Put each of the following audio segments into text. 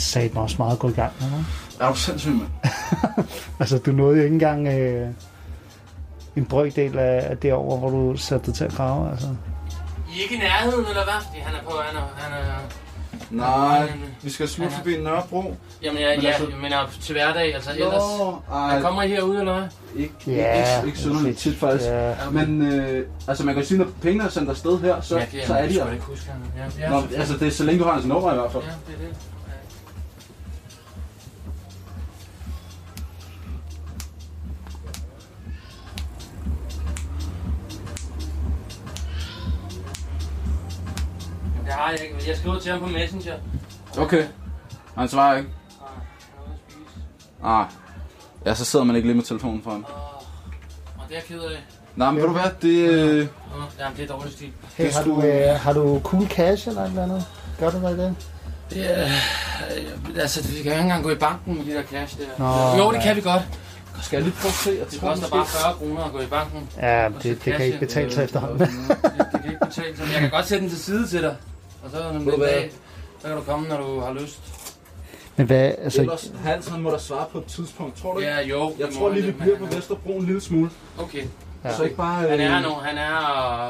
sagde mig også meget godt i gang med mig. Er du sindssyg, mand? Altså, du nåede jo ikke engang øh, en brøkdel af, af derovre, hvor du satte dig til at grave. Altså. I er ikke i nærheden, eller hvad? Fordi han er på... Han er, han er, Nej, vi skal smutte forbi Nørrebro. jamen, jeg, Men ja, altså- jeg mener til hverdag, altså ellers... ej, Han kommer herude, eller hvad? ikke, Ja, ikke, ikke synderligt tit faktisk. Ja. Men øh, altså man kan sige, når pengene er sendt afsted her, så, Ja, okay, så er de jeg her. skulle ikke huske. Ja, ja, Nå, altså det er så længe du har hans nummer i hvert fald. Ja, det er det. Det har jeg ikke. Jeg skriver til ham på Messenger. Okay. Han svarer ikke. Ah, er at spise. Ah. Ja, så sidder man ikke lige med telefonen for ham. Åh, Og det er jeg ked af. Nej, men ved du hvad, det... Øh, Jamen, det er dårlig stil. Hey, Det har, du, øh, har du cool cash eller et eller andet? Gør du hvad i det? Det er, øh, altså, vi kan jo ikke engang gå i banken med de der cash der. Nå, jo, det kan vi godt. skal jeg lige prøve at se? Jeg Det koster bare 40 kroner at gå i banken. Ja, det, det kan ikke betale sig efterhånden. Det, det kan ikke betale sig. Men jeg kan godt sætte den til side til dig. Og så en du dag, så kan du komme, når du har lyst. Men hvad, altså, Ellers, Hansen må da svare på et tidspunkt, tror du ikke? Ja, jo. Jeg det tror lige, vi han, bliver på han er- Vesterbro en lille smule. Okay. Ja. Så ikke bare... Øh, Han er nu. Han er...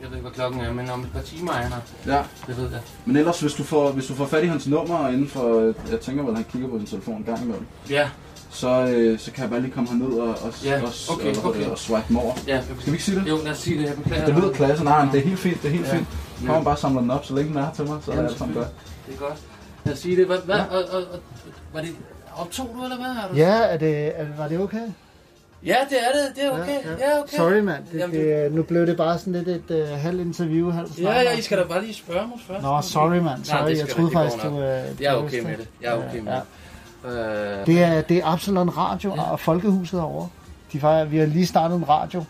Jeg ved ikke, hvad klokken er, men om et par timer er han her. Ja, Det ved jeg. men ellers, hvis du får, hvis du får fat i hans nummer inden for... øh, Jeg tænker vel, han kigger på sin telefon en gang imellem. Ja, Så, øh, så kan jeg bare lige komme herned og, og, Ja, og, okay, og, og, okay. og swipe dem over. ja. Skal vi ikke sige det? Jo, lad os sige det. Jeg beklager. Det lyder klasse. Nej, men det er helt fint. Det er helt Ja. fint. Kommer bare og samler den op, så længe den er til mig, så er Jamen, det alt sammen godt. Det er godt. Lad os sige det. Hvad, hvad, Ja. og, og, og, var det... Optog du, eller hvad? Har du? ja, er det, er, var det okay? ja, det er det. Det er okay. Ja, okay. Sorry, mand. Det, Jamen, det, nu blev det bare sådan lidt et uh, halvt interview, halvt snak. Ja, ja, I skal da bare lige spørge mig først. Nå, sorry, mand. Nej, Sorry, det jeg troede det faktisk, du... Uh, Jeg er okay med det. Jeg er okay med Ja. det. Øh, Det er, det er Absalon Radio Ja. og Folkehuset herovre. De fejrer, vi har lige startet en radioflade,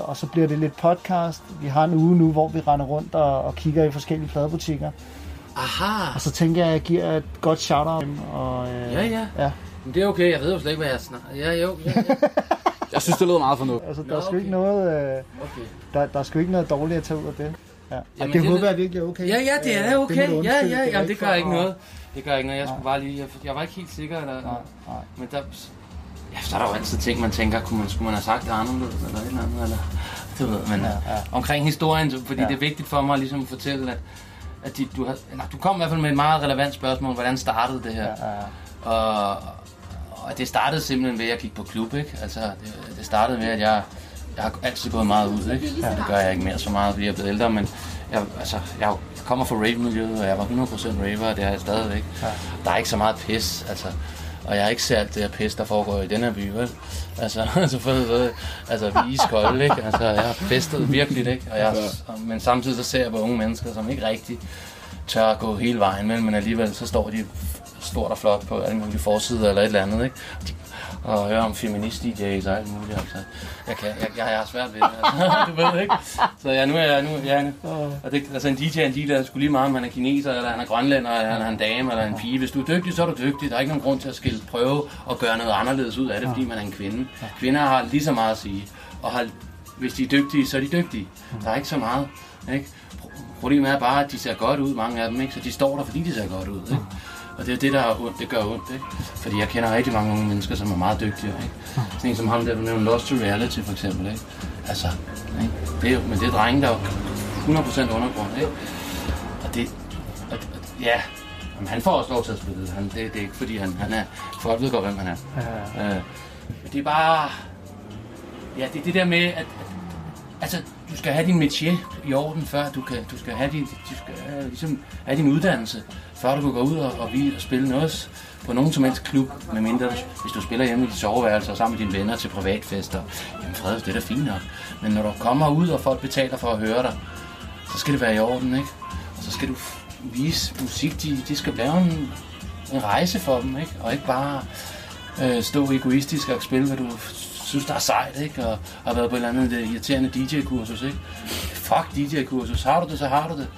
okay. og så bliver det lidt podcast. Vi har en uge nu, hvor vi render rundt og, og kigger i forskellige pladebutikker. Aha. Og så tænker jeg, at jeg giver et godt shout-out. Og, øh, Ja, ja. ja. Men det er okay. Jeg ved jo slet ikke, hvad jeg snakker. Ja, jo. Ja, ja. Jeg synes, det lyder meget fornuftigt. Altså, der Nå, er sgu okay. ikke noget, øh, Okay. der, der er sgu ikke noget dårligt at tage ud af det. Ja. Jamen, det, det- håber jeg virkelig er okay. Ja, ja, det er Øh, okay. du Ja, ja, jamen, det gør ikke noget. Det gør ikke noget. Jeg skulle Nej. bare lige... Jeg, jeg var ikke helt sikker, eller... Nej, nej. Men der... Ja, så er der jo altid ting, man tænker, kunne man, skulle man have sagt det anderledes, eller et eller andet, eller... Det ved man. Ja, Ja, ja. Omkring historien, fordi Ja. det er vigtigt for mig ligesom at fortælle, at, at de, du, har, eller, du kom i hvert fald med et meget relevant spørgsmål. Hvordan startede det her? Ja, ja. Og, og det startede simpelthen ved, at jeg gik på klub, ikke? Altså, det, det startede med, at jeg, jeg har altid gået meget ud, ikke? Ja. Det gør jeg ikke mere så meget, fordi jeg er blevet ældre, men jeg, altså, jeg kommer fra rave-miljøet, og jeg var 100% raver, og det er jeg stadigvæk. Ja. Der er ikke så meget pis, altså. Og jeg har ikke set alt det her pis, der foregår i den her by, vel? Altså, altså, for, altså vi er iskolde, ikke? Altså, jeg har festet virkelig, ikke? Og jeg, men samtidig så ser jeg på unge mennesker, som ikke rigtig tør at gå hele vejen, men, men alligevel så står de stort og flot på alle mulige forsider eller et eller andet, ikke? De, og høre om feminist-DJ's og alt muligt, altså. Jeg, kan, jeg, jeg, jeg har svært ved det, altså. du ved ikke? Så ja, nu er jeg, nu, ja, nu. Og det, altså en DJ er en DJ, der skulle lige meget, om han er kineser, eller han er grønlænder, eller han er en dame, eller en pige. Hvis du er dygtig, så er du dygtig. Der er ikke nogen grund til at skille prøve og gøre noget anderledes ud af det, fordi man er en kvinde. Kvinder har lige så meget at sige, og har, hvis de er dygtige, så er de dygtige. Der er ikke så meget, ikke? Problemet er bare, at de ser godt ud, mange af dem, ikke? Så de står der, fordi de ser godt ud, ikke? Og det er det, der er ondt, det gør ondt, ikke? Fordi jeg kender rigtig mange unge mennesker, som er meget dygtige, ikke? Sådan en som ham der, du nævnte Lost to Reality, for eksempel, ikke? Altså, ikke? Det er men det er drenge, der er jo 100% undergrund, ikke? Og det, og, og, ja, Jamen, han får også lov til at spille. Han, det, det er ikke fordi, han, han er... Folk ved godt, hvem han er. Ja, Øh, men det er bare... Ja, det er det der med, at altså, du skal have din métier i orden, før du kan, du skal have din, du skal have, ligesom, have din uddannelse, før du kan gå ud og, og, og spille noget på nogen som helst klub, medmindre du, hvis du spiller hjemme i dit soveværelse og sammen med dine venner til privatfester. Jamen fred, det er da fint nok. Men når du kommer ud, og folk betaler for at høre dig, så skal det være i orden, ikke? Og så skal du vise musik, de, de skal lave en, en rejse for dem, ikke? Og ikke bare øh, stå egoistisk og spille, hvad du synes, der er sejt, ikke? Og har været på et eller andet øh, irriterende DJ-kursus, ikke? Fuck DJ-kursus. Har du det, så har du det.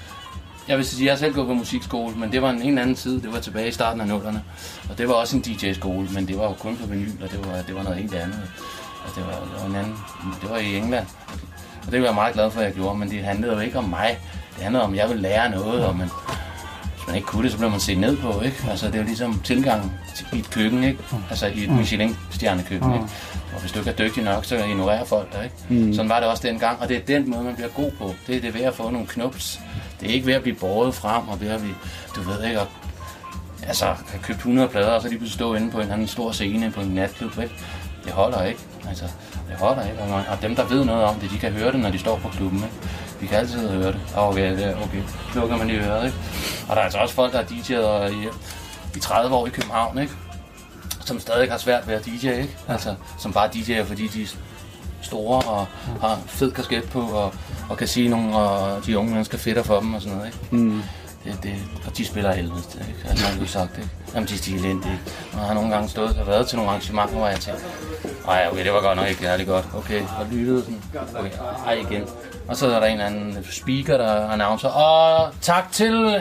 Jeg vil sige, jeg har selv gået på musikskole, men det var en helt anden tid. Det var tilbage i starten af nullerne. Og det var også en DJ-skole, men det var jo kun på vinyl, og det var, det var noget helt andet. Og det var, det var en anden... Det var i England. Og det var jeg meget glad for, at jeg gjorde, men det handlede jo ikke om mig. Det handlede om, at jeg ville lære noget, og man hvis man ikke kunne det, så blev man set ned på, ikke? Altså, det er jo ligesom tilgang til, i et køkken, ikke? Altså, i et Michelin-stjernekøkken, ikke? Og hvis du ikke er dygtig nok, så ignorerer folk dig, ikke? Mm. Sådan var det også dengang, og det er den måde, man bliver god på. Det er det ved at få nogle knups. Det er ikke ved at blive båret frem, og ved at blive, du ved ikke, at altså, have købt 100 plader, og så lige pludselig stå inde på en anden stor scene på en natklub, ikke? Det holder ikke. Altså, det holder ikke. Og dem, der ved noget om det, de kan høre det, når de står på klubben, ikke? Vi kan altid høre det. Åh, Okay, det er okay. Lukker man i øret, ikke? Og der er altså også folk, der er DJ'er i, i 30 år i København, ikke? Som stadig har svært ved at DJ, ikke? Altså, som bare DJ'er, fordi de er store og har fed kasket på og, og kan sige nogle, og de unge mennesker fedter for dem og sådan noget, ikke? Mm. Det, det, og de spiller helvede, ikke? Altså, man jo sagt, ikke? Jamen, de er elendige. Og jeg har nogle gange stået og været til nogle arrangementer, hvor jeg tænkte, ej, okay, det var godt nok ikke særlig godt. Okay, og lyttede sådan, okay, ej igen. Og så er der en eller anden speaker, der announcer, og tak til...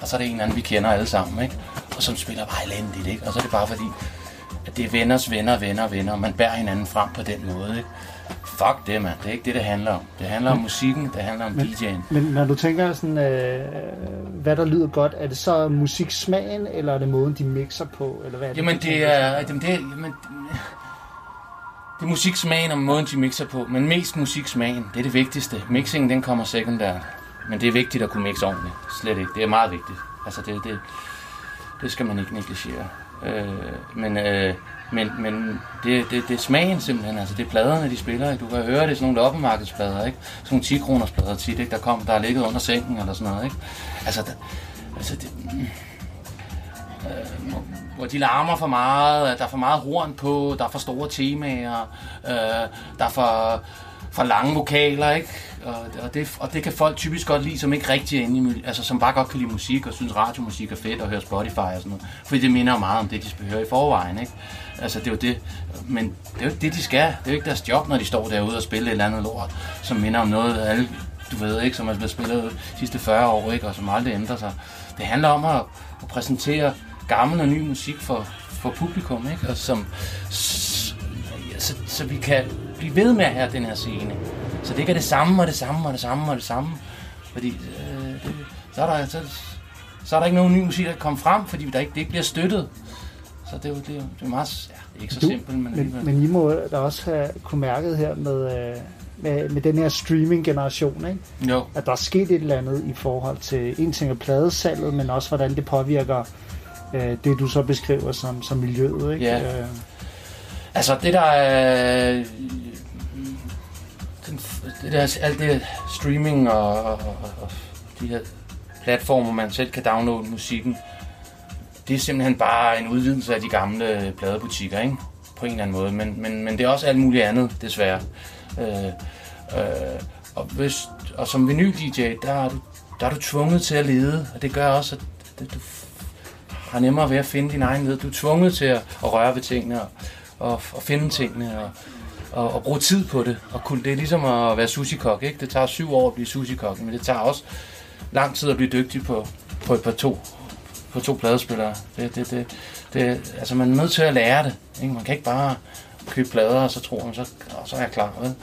Og så er det en eller anden, vi kender alle sammen, ikke? Og som spiller bare elendigt, ikke? Og så er det bare fordi, at det er venners venner, venner, venner, og man bærer hinanden frem på den måde, ikke? Fuck det, mand. Det er ikke det, det handler om. Det handler om musikken, det handler om DJ'en. Men når du tænker sådan, øh, hvad der lyder godt, er det så musiksmagen, eller er det måden, de mixer på? Eller hvad er det, Jamen det er, jamen, det er, jamen, det er musiksmagen og måden, de mixer på. Men mest musiksmagen, det er det vigtigste. Mixingen, den kommer sekundært. Men det er vigtigt at kunne mixe ordentligt. Slet ikke. Det er meget vigtigt. Altså, det, det, det skal man ikke negligere. Øh, men, øh, men, men det, det, det er smagen simpelthen. Altså, det er pladerne, de spiller. Ikke? Du kan høre, det er sådan nogle loppemarkedsplader, ikke? Sådan nogle 10 kroners plader tit, ikke? Der, kom, der er ligget under sengen eller sådan noget, ikke? Altså, der, altså det, mm. øh, hvor de larmer for meget, der er for meget horn på, der er for store temaer, øh, der er for, for lange vokaler, ikke? Og, og, det, og det kan folk typisk godt lide, som ikke rigtig er inde i, altså som bare godt kan lide musik, og synes radiomusik er fedt, og høre Spotify og sådan noget. Fordi det minder jo meget om det, de hører i forvejen, ikke? Altså det er jo det, men det er jo ikke det, de skal. Det er jo ikke deres job, når de står derude og spiller et eller andet lort, som minder om noget, alle, du ved ikke, som er blevet spillet de sidste 40 år, ikke? Og som aldrig ændrer sig. Det handler om at, at præsentere gammel og ny musik for, for publikum, ikke? Og som, så, så vi kan blive ved med at have den her scene. Så det ikke er det samme og det samme og det samme og det samme. Fordi øh, det, så, er der, så, så er der ikke nogen ny musik, der kan komme frem, fordi der ikke, det ikke bliver støttet. Så det er jo det, er, det er meget, ja, det er ikke så Du- simpelt, men, Men, men I må da også have kunne mærket her med, øh, med, med den her streaming-generation, ikke? jo. at der er sket et eller andet i forhold til en ting er pladesalget, men også hvordan det påvirker øh, det, du så beskriver som, som miljøet. Ikke? Ja. Øh, Altså det der. Øh, den, det der, alt det streaming og, og, og, og de her platformer, man selv kan downloade musikken, det er simpelthen bare en udvidelse af de gamle øh, pladebutikker, ikke? På en eller anden måde. Men, men, men det er også alt muligt andet, desværre. Øh, øh, og, hvis, og som vinyl-DJ, der er, du, der er du tvunget til at lede, og det gør også, at det, du har nemmere ved at finde din egen led. Du er tvunget til at, at røre ved tingene og, og, og finde tingene og, og, og bruge tid på det. Og kunne, det er ligesom at være sushi-kok, ikke? Det tager syv år at blive sushi-kok, men det tager også lang tid at blive dygtig på, på et par to, på to pladespillere. Det, det, det, det, altså man er nødt til at lære det. Ikke? Man kan ikke bare købe plader, og så tror man, så, og så er jeg klar. Vel?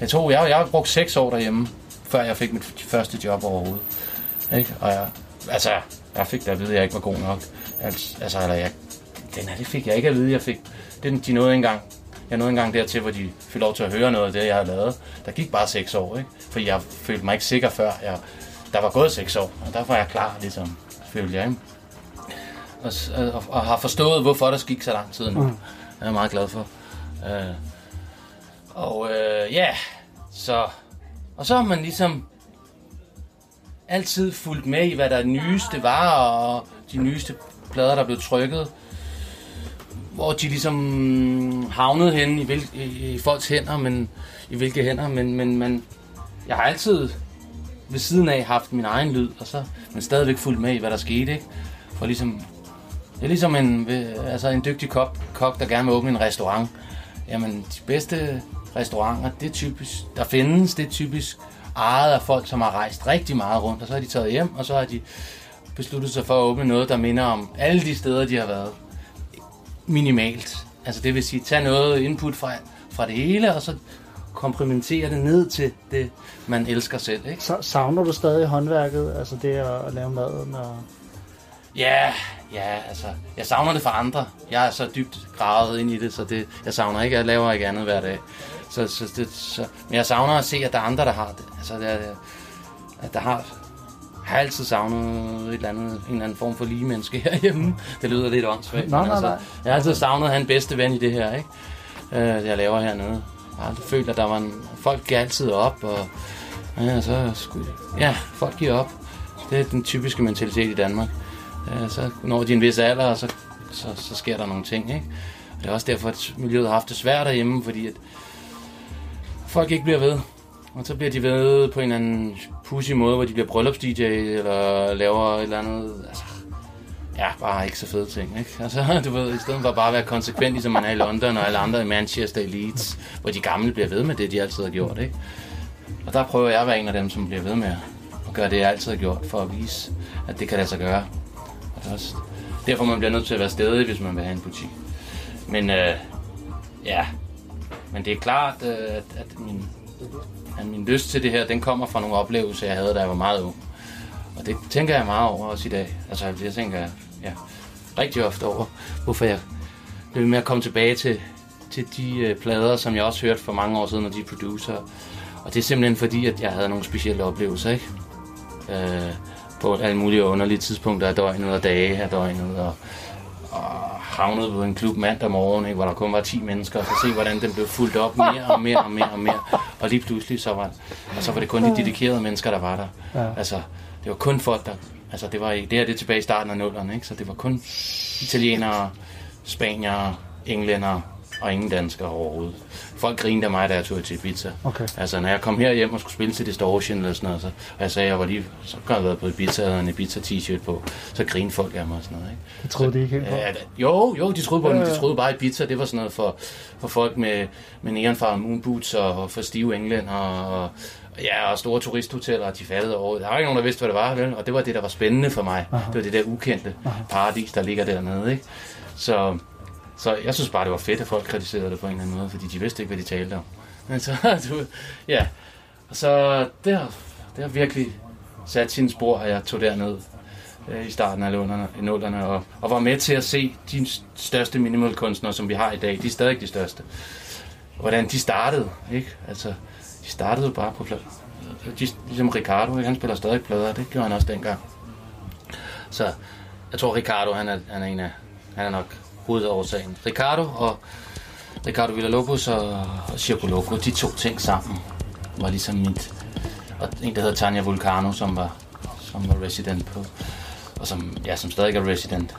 Jeg tror, jeg, jeg har brugt seks år derhjemme, før jeg fik mit første job overhovedet. Ikke? Og jeg, altså, jeg fik da at vide, at jeg ikke var god nok. Altså, altså eller jeg, den her, det fik jeg ikke at vide, jeg fik. Det, de nåede engang. Jeg nåede engang dertil, hvor de fik lov til at høre noget af det, jeg havde lavet. Der gik bare seks år, ikke? For jeg følte mig ikke sikker før. Jeg, der var gået seks år, og der var jeg klar, ligesom, følte jeg. Ikke? Og, og, og, har forstået, hvorfor der gik så lang tid nu. Mm. Det er jeg meget glad for. Øh, og øh, ja, så... Og så har man ligesom altid fulgt med i, hvad der nyeste var, og de nyeste plader, der blev trykket. Hvor de ligesom mm, havnede henne i, hvil, i, i folks hænder, men i hvilke hænder, men, men man, jeg har altid ved siden af haft min egen lyd, og så men stadigvæk fulgt med i, hvad der skete, ikke? For ligesom, det er ligesom en, øh, altså en dygtig kok, kok, der gerne vil åbne en restaurant. Jamen, de bedste restauranter, det er typisk, der findes, det er typisk ejet af folk, som har rejst rigtig meget rundt, og så har de taget hjem, og så har de besluttet sig for at åbne noget, der minder om alle de steder, de har været. Minimalt. Altså det vil sige, tage noget input fra, fra det hele, og så komprimentere det ned til det, man elsker selv. Ikke? så savner du stadig håndværket, altså det at, at lave maden? Og... Ja, ja, altså, jeg savner det for andre. Jeg er så dybt gravet ind i det, så det, jeg savner ikke, jeg laver ikke andet hver dag. Så, så, det, så, men jeg savner at se, at der er andre, der har det. Altså, det er, at der har, har altid savnet et eller andet, en eller anden form for lige menneske herhjemme. Det lyder lidt åndssvagt. Nej, men nej, altså, nej. Jeg har altid savnet at have en bedste ven i det her, ikke? Øh, jeg laver hernede. Jeg har aldrig følt, at der var en... Folk giver altid op, og... Ja, så skulle... Ja, folk giver op. Det er den typiske mentalitet i Danmark. Ja, så når de en vis alder, og så, så, så sker der nogle ting, ikke? Og det er også derfor, at miljøet har haft det svært derhjemme, fordi at folk ikke bliver ved. Og så bliver de ved på en eller anden pussy måde, hvor de bliver bryllupsdj eller laver et eller andet... Altså, ja, bare ikke så fede ting, ikke? Altså, du ved, i stedet for bare at være konsekvent, ligesom man er i London og alle andre i Manchester Elites, hvor de gamle bliver ved med det, de altid har gjort, ikke? Og der prøver jeg at være en af dem, som bliver ved med at gøre det, jeg altid har gjort, for at vise, at det kan lade sig gøre. Og det er også derfor, man bliver nødt til at være stedig, hvis man vil have en butik. Men øh, ja, men det er klart, øh, at, at, min, at min lyst til det her, den kommer fra nogle oplevelser, jeg havde, da jeg var meget ung. Og det tænker jeg meget over også i dag. Altså, jeg tænker ja, rigtig ofte over, hvorfor jeg blev med at komme tilbage til, til de øh, plader, som jeg også hørte for mange år siden, og de producer. Og det er simpelthen fordi, at jeg havde nogle specielle oplevelser, ikke? Øh, på alle mulige underlige tidspunkter af døgnet og dage af døgnet, og, og havnede på en klub mandag morgen, ikke, hvor der kun var 10 mennesker, og så se, hvordan den blev fuldt op mere og mere og mere og mere. Og lige pludselig, så var, og så var det kun de dedikerede mennesker, der var der. Ja. Altså, det var kun folk, der... Altså, det var det her det er tilbage i starten af nullerne, ikke? Så det var kun italienere, spaniere, englænder og ingen danskere overhovedet. Folk grinede af mig, da jeg tog til Ibiza. Okay. Altså, når jeg kom her hjem og skulle spille til Distortion eller sådan noget, så, og jeg sagde, at jeg var lige, så kan jeg været på Ibiza og en Ibiza t-shirt på, så grinede folk af mig og sådan noget, ikke? Det troede de ikke helt på. Ja, jo, jo, de troede på men Ja, de ja. troede bare, at Ibiza, det var sådan noget for, for folk med, med neonfarvede moonboots og, og for stive englænder og, og, ja, og store turisthoteller, og de fattede over. Der var ikke nogen, der vidste, hvad det var, vel? Og det var det, der var spændende for mig. Det var det der ukendte paradis, der ligger dernede, ikke? Så, så jeg synes bare, det var fedt, at folk kritiserede det på en eller anden måde, fordi de vidste ikke, hvad de talte om. Men så, du, ja. Og så det har, det har virkelig sat sine spor, at jeg tog derned øh, i starten af nullerne, i og, og var med til at se de største minimalkunstnere, som vi har i dag. De er stadig de største. Hvordan de startede, ikke? Altså, de startede jo bare på plader. De, ligesom Ricardo, ikke? han spiller stadig plader, det gjorde han også dengang. Så jeg tror, Ricardo, han er, han er en af, han er nok hovedårsagen. Ricardo og Ricardo Villalobos og, Circo Loco, de to ting sammen, var ligesom mit... Og en, der hedder Tanja Vulcano, som var, som var resident på... Og som, ja, som stadig er resident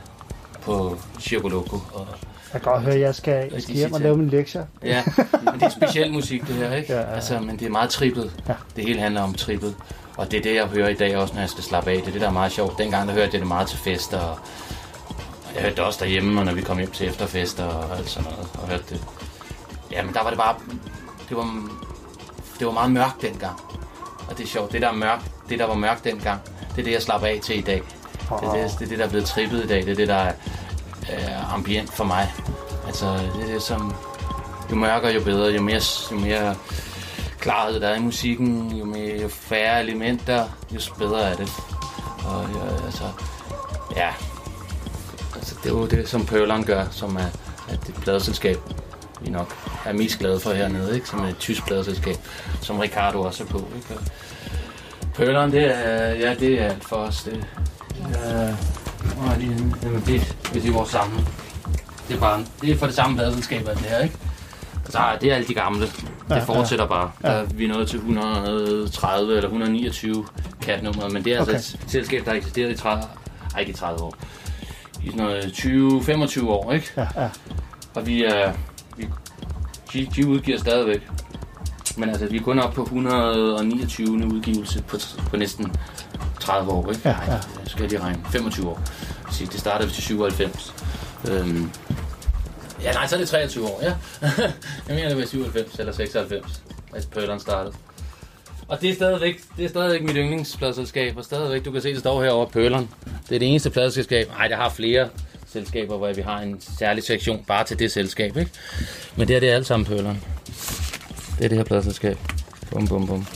på Circo Loco. Og, Jeg kan godt høre, at jeg skal, jeg skal hjem og lave min lektier. ja, men det er speciel musik, det her, ikke? Ja, ja. Altså, men det er meget trippet. Ja. Det hele handler om trippet. Og det er det, jeg hører i dag også, når jeg skal slappe af. Det er det, der er meget sjovt. Dengang, der hørte jeg det meget til fester, og jeg hørte det også derhjemme, og når vi kom hjem til efterfester og alt sådan noget, og hørte det. Ja, men der var det bare, det var, det var meget mørkt dengang. Og det er sjovt, det der er mørkt, det der var mørkt dengang, det er det, jeg slapper af til i dag. Det er det, det, er det der er blevet trippet i dag, det er det, der er øh, ambient for mig. Altså, det er det, som, jo mørkere, jo bedre, jo mere, jo mere klarhed der er i musikken, jo, mere, jo færre elementer, jo bedre er det. Og jo, altså, ja, det er jo det, som Pørleren gør, som er, er det pladeselskab, vi nok er mest glade for hernede, ikke? som er et tysk pladeselskab, som Ricardo også er på. Ikke? Og Pørleren, det er, ja, det er alt for os. Det, lige en- jamen, det, det er vores samme. Det er, bare, det er for det samme pladeselskab, alt det her, ikke? Så det er alle de gamle. Ja, Det fortsætter bare. Der er vi er nået til 130 eller 129 katnummer, men det er Okay. altså et selskab, der har eksisteret i 30, ej, ikke i 30 år. I sådan noget 20-25 år, ikke? Ja, ja. Og vi er... Vi, de, de udgiver stadigvæk. Men altså, vi er kun oppe på 129. udgivelse på, på næsten 30 år, ikke? Ja, Ej, ja. det skal jeg lige regne. 25 år. Så det startede vi til 97. Øhm, ja, nej, så er det 23 år, ja. jeg mener, det var 97 eller 96, da Pøleren startede. Og det er stadigvæk, det er stadigvæk mit yndlingspladselskab, og stadigvæk, du kan se, det står herovre Pøleren. Det er det eneste pladselskab. Nej, der har flere selskaber, hvor vi har en særlig sektion bare til det selskab, ikke? Men det er det er alle sammen Pøleren. Det er det her pladselskab. Bum, bum, bum.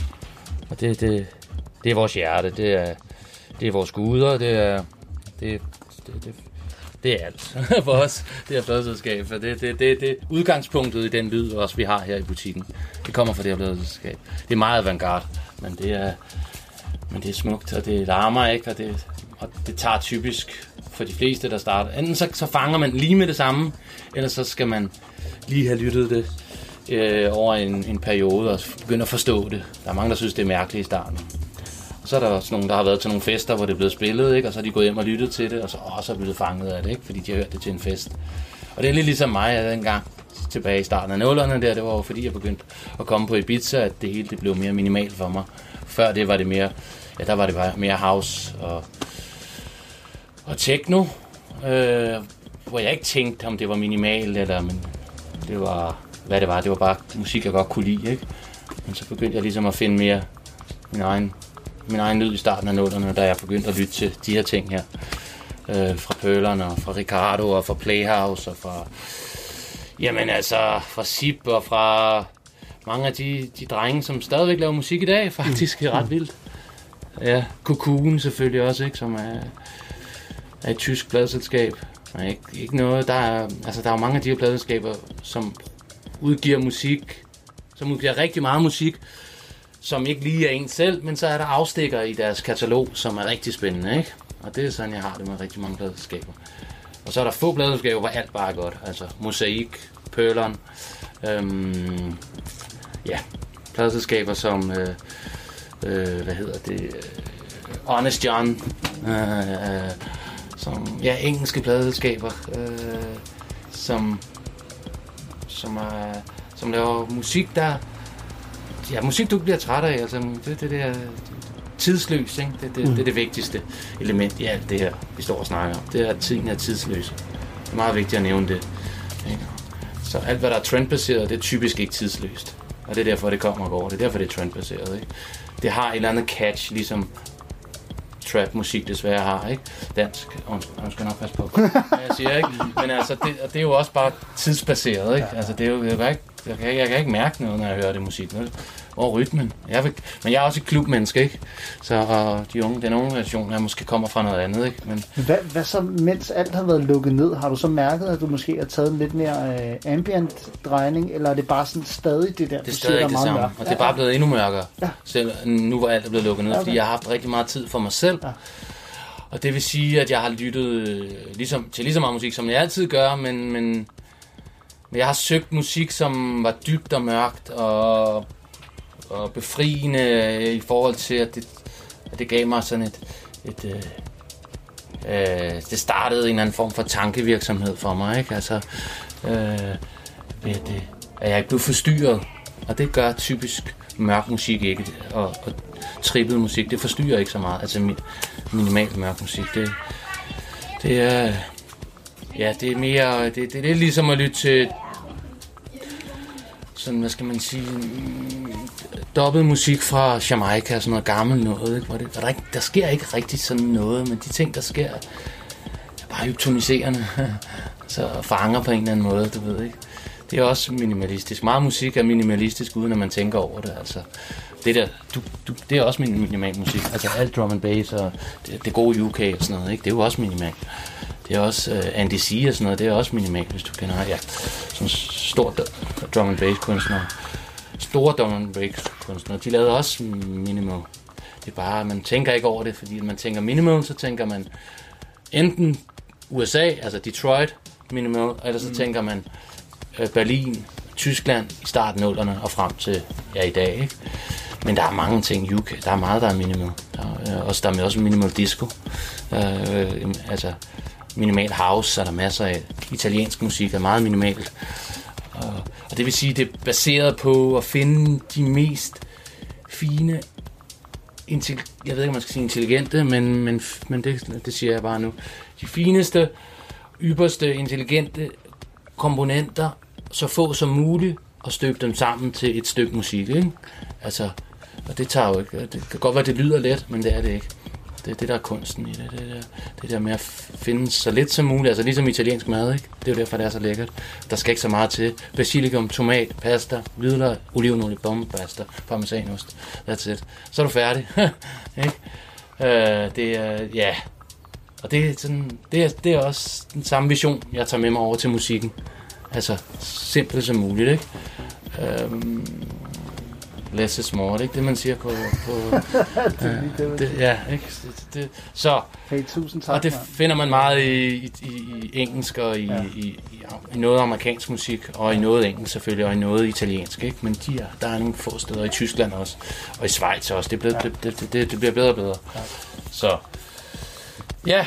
Og det, det, det er vores hjerte, det er, det er vores guder, det er, det er det, det, det er alt for os, det her pladselskab. For det, det, det, det udgangspunktet i den lyd, også vi har her i butikken. Det kommer fra det her pladselskab. Det er meget avantgarde, men det er, men det er smukt, og det larmer ikke, og det, og det tager typisk for de fleste, der starter. Enten så, så fanger man lige med det samme, eller så skal man lige have lyttet det øh, over en, en periode og begynde at forstå det. Der er mange, der synes, det er mærkeligt i starten. Så er der også nogen, der har været til nogle fester, hvor det er blevet spillet, ikke? og så er de gået hjem og lyttet til det, og så også er blevet fanget af det, ikke? fordi de har hørt det til en fest. Og det er lidt ligesom mig jeg dengang tilbage i starten af nullerne der, det var jo fordi, jeg begyndte at komme på Ibiza, at det hele det blev mere minimalt for mig. Før det var det mere, ja, der var det bare mere house og, og techno, øh, hvor jeg ikke tænkte, om det var minimalt, eller men det var, hvad det var, det var bare musik, jeg godt kunne lide, ikke? Men så begyndte jeg ligesom at finde mere min egen min egen lyd i starten af nullerne, da jeg begyndte at lytte til de her ting her. Øh, fra Pølerne, og fra Ricardo, og fra Playhouse, og fra... Jamen altså, fra Sip, og fra mange af de, de drenge, som stadigvæk laver musik i dag, faktisk er ret vildt. Ja, Cocoon selvfølgelig også, ikke, som er, er et tysk pladselskab. Nej, ikke, ikke noget, der er, altså der er mange af de her pladselskaber, som udgiver musik, som udgiver rigtig meget musik, som ikke lige er en selv, men så er der afstikker i deres katalog, som er rigtig spændende, ikke? Og det er sådan, jeg har det med rigtig mange pladeselskaber. Og så er der få pladeselskaber, hvor alt bare er godt. Altså Mosaik, Pøleren, øhm, ja, pladeselskaber som, øh, øh, hvad hedder det, Honest John, øh, øh, som, ja, engelske pladeselskaber, øh, som, som, øh, som laver musik, der ja, musik, du bliver træt af, altså, det, det, det er tidsløs, ikke? Det, det, mm. det er det vigtigste element i alt det her, vi står og snakker om. Det er, at tiden er tidsløs. Det er meget vigtigt at nævne det. Ikke? Så alt, hvad der er trendbaseret, det er typisk ikke tidsløst. Og det er derfor, det kommer og går. Det er derfor, det er trendbaseret. Ikke? Det har et eller andet catch, ligesom trap-musik desværre har, ikke? Dansk. Og jeg skal nok passe på, hvad jeg siger, ikke? Men altså, det, det er jo også bare tidsbaseret, ikke? Altså, det er jo, jeg kan ikke, jeg kan, jeg kan ikke mærke noget, når jeg hører det musik. Vel? Og rytmen. Jeg vil, men jeg er også et klubmenneske, ikke? Så og de unge, den unge version er måske kommer fra noget andet, ikke? Men, hvad, hvad så, mens alt har været lukket ned, har du så mærket, at du måske har taget en lidt mere øh, ambient drejning, eller er det bare sådan stadig det der, det er stadig det samme, og det er bare blevet endnu mørkere, ja. selv nu hvor alt er blevet lukket ned, okay. fordi jeg har haft rigtig meget tid for mig selv. Ja. Og det vil sige, at jeg har lyttet øh, ligesom, til lige så meget musik, som jeg altid gør, men, men men jeg har søgt musik, som var dybt og mørkt og, og befriende øh, i forhold til, at det, at det gav mig sådan et... et øh, øh, det startede en eller anden form for tankevirksomhed for mig, ikke? Altså, øh, ved det, øh, at jeg ikke blev forstyrret. Og det gør typisk mørk musik ikke, og, og trippet musik, det forstyrrer ikke så meget. Altså min, minimal mørk musik, det, det er... Ja, det er mere... Det, det, det er ligesom at lytte til sådan, hvad skal man sige, dobbelt musik fra Jamaica, sådan noget gammelt noget, ikke? Hvor, det, hvor der, ikke, der sker ikke rigtig sådan noget, men de ting, der sker, er bare hypnotiserende, så fanger på en eller anden måde, du ved ikke. Det er også minimalistisk. Meget musik er minimalistisk, uden at man tænker over det, altså. Det der, du, du, det er også minimal musik. Altså alt drum and bass og det, det gode UK og sådan noget, ikke? Det er jo også minimalt. Det er også uh, Andy C og sådan noget, det er også minimalt, hvis du kender ja, sådan stor drum and bass kunstner. Store drum and bass kunstnere, de lavede også minimal. Det er bare, man tænker ikke over det, fordi man tænker minimal, så tænker man enten USA, altså Detroit minimal, eller så mm. tænker man uh, Berlin, Tyskland i starten af og frem til ja, i dag. Ikke? Men der er mange ting i UK. Der er meget, der er minimal. Der er, øh, også, der er også minimal disco. Uh, altså, minimal house, er der masser af italiensk musik, er meget minimalt. Og, og det vil sige, det er baseret på at finde de mest fine, jeg ved ikke, om man skal sige intelligente, men, men, men det, det siger jeg bare nu. De fineste, ypperste, intelligente komponenter, så få som muligt, og støbe dem sammen til et stykke musik. Ikke? Altså, og det tager jo ikke, det kan godt være, det lyder let, men det er det ikke. Det er det, der er kunsten i det. Det der, det der med at finde så lidt som muligt. Altså ligesom italiensk mad, ikke? Det er jo derfor, det er så lækkert. Der skal ikke så meget til. Basilikum, tomat, pasta, hvidløg, olivenolie, bombepasta, parmesanost. That's it. Så er du færdig. ikke? Uh, det er, ja. Og det er, sådan, det, er, det er også den samme vision, jeg tager med mig over til musikken. Altså, simpelt som muligt, ikke? Øhm, less is more, det er ikke det, man siger på... på det lige det, det, ja, ikke? Det, det, så, Hey, tusind tak, og det finder man meget i, i, i, engelsk og i, Ja. i, i, i noget amerikansk musik, og i noget engelsk selvfølgelig, og i noget italiensk, ikke? Men de er, der er nogle få steder i Tyskland også, og i Schweiz også. Det, er blevet, ja. det, det, det, det bliver bedre og bedre. Ja. Så, ja.